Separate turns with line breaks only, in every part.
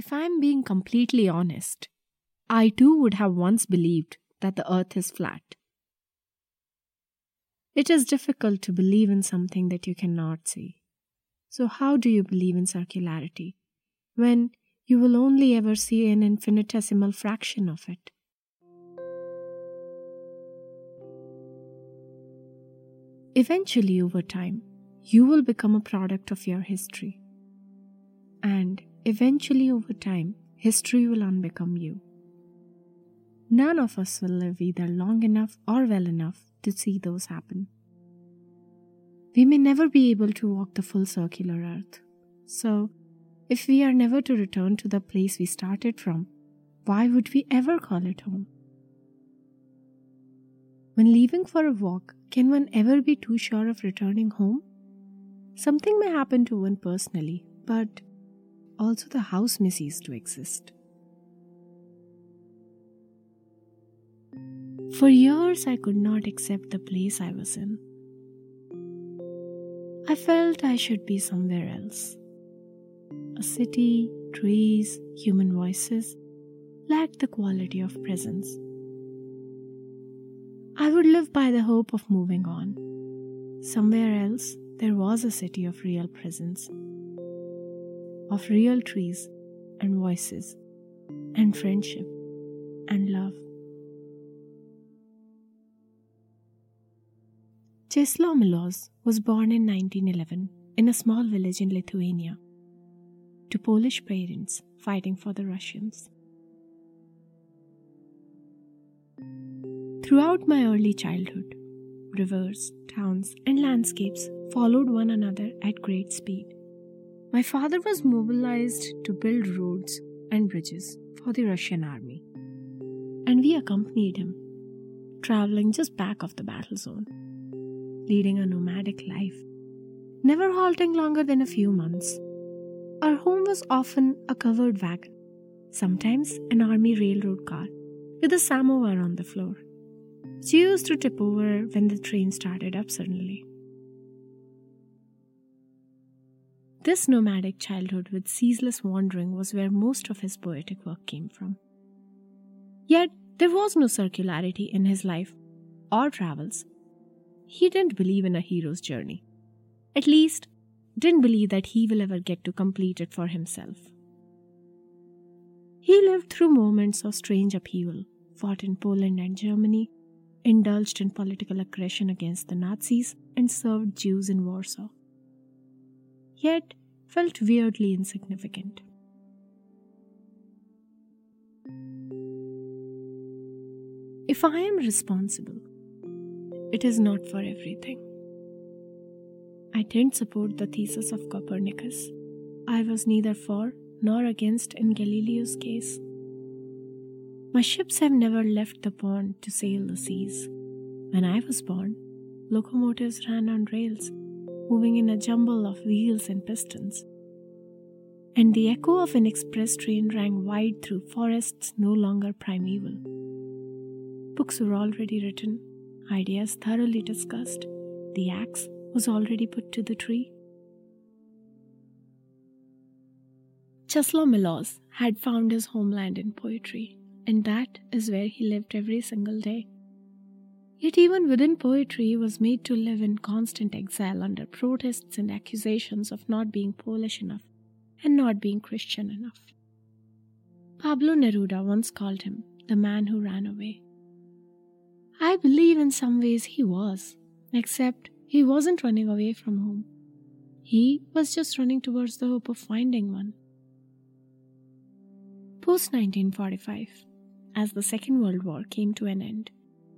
if I am being completely honest, I too would have once believed that the earth is flat. It is difficult to believe in something that you cannot see. So, how do you believe in circularity when you will only ever see an infinitesimal fraction of it? Eventually, over time, you will become a product of your history. And eventually, over time, history will unbecome you. None of us will live either long enough or well enough to see those happen. We may never be able to walk the full circular earth. So, if we are never to return to the place we started from, why would we ever call it home? When leaving for a walk, can one ever be too sure of returning home? Something may happen to one personally, but also the house cease to exist. For years, I could not accept the place I was in. I felt I should be somewhere else. A city, trees, human voices lacked the quality of presence. I would live by the hope of moving on. Somewhere else, there was a city of real presence, of real trees and voices, and friendship and love. Czesław Milosz was born in 1911 in a small village in Lithuania to Polish parents fighting for the Russians. Throughout my early childhood, rivers, towns, and landscapes followed one another at great speed. My father was mobilized to build roads and bridges for the Russian army, and we accompanied him, traveling just back of the battle zone leading a nomadic life, never halting longer than a few months. Our home was often a covered wagon, sometimes an army railroad car with a samovar on the floor. She used to tip over when the train started up suddenly. This nomadic childhood with ceaseless wandering was where most of his poetic work came from. Yet, there was no circularity in his life or travels he didn't believe in a hero's journey. At least, didn't believe that he will ever get to complete it for himself. He lived through moments of strange upheaval, fought in Poland and Germany, indulged in political aggression against the Nazis, and served Jews in Warsaw. Yet, felt weirdly insignificant. If I am responsible, it is not for everything. I didn't support the thesis of Copernicus. I was neither for nor against in Galileo's case. My ships have never left the pond to sail the seas. When I was born, locomotives ran on rails, moving in a jumble of wheels and pistons. And the echo of an express train rang wide through forests no longer primeval. Books were already written, ideas thoroughly discussed, the axe was already put to the tree. Czesław Milosz had found his homeland in poetry, and that is where he lived every single day. Yet, even within poetry, he was made to live in constant exile under protests and accusations of not being Polish enough and not being Christian enough. Pablo Neruda once called him the man who ran away. I believe in some ways he was, except he wasn't running away from home. He was just running towards the hope of finding one. Post 1945, as the Second World War came to an end,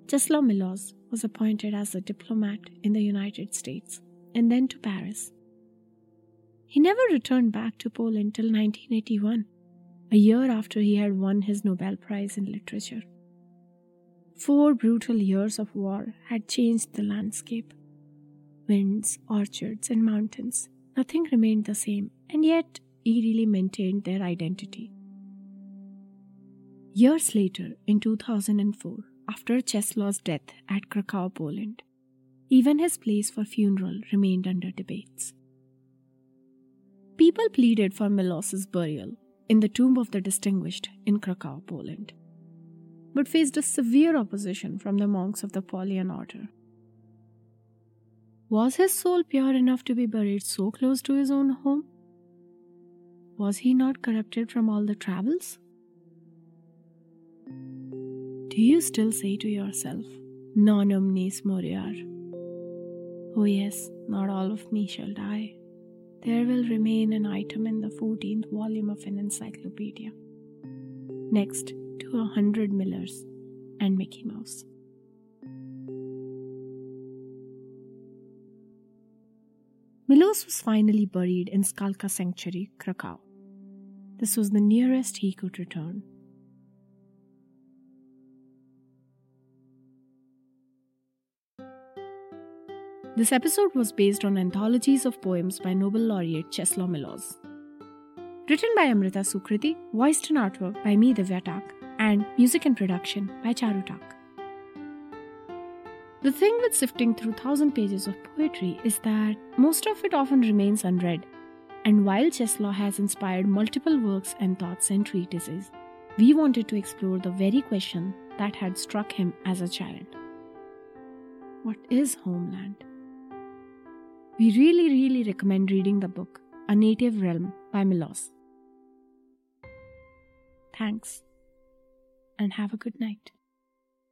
Czesław Milosz was appointed as a diplomat in the United States and then to Paris. He never returned back to Poland till 1981, a year after he had won his Nobel Prize in Literature. Four brutal years of war had changed the landscape. Winds, orchards, and mountains, nothing remained the same, and yet eerily maintained their identity. Years later, in 2004, after Czesław's death at Krakow, Poland, even his place for funeral remained under debates. People pleaded for Milosz's burial, in the Tomb of the Distinguished in Krakow, Poland, but faced a severe opposition from the monks of the Paulian order. Was his soul pure enough to be buried so close to his own home? Was he not corrupted from all the travels? Do you still say to yourself, Non omnis moriar? Oh, yes, not all of me shall die. There will remain an item in the 14th volume of an encyclopedia, next to a hundred Millers and Mickey Mouse. Milosz was finally buried in Skalka Sanctuary, Krakow. This was the nearest he could return. This episode was based on anthologies of poems by Nobel laureate Czesław Milosz. Written by Amrita Sukrity, voiced and artwork by me, Divya Tak, and music and production by Charu Tak. The thing with sifting through thousand pages of poetry is that most of it often remains unread. And while Czesław has inspired multiple works and thoughts and treatises, we wanted to explore the very question that had struck him as a child What is homeland? We really, really recommend reading the book A Native Realm by Milosz. Thanks, and have a good night.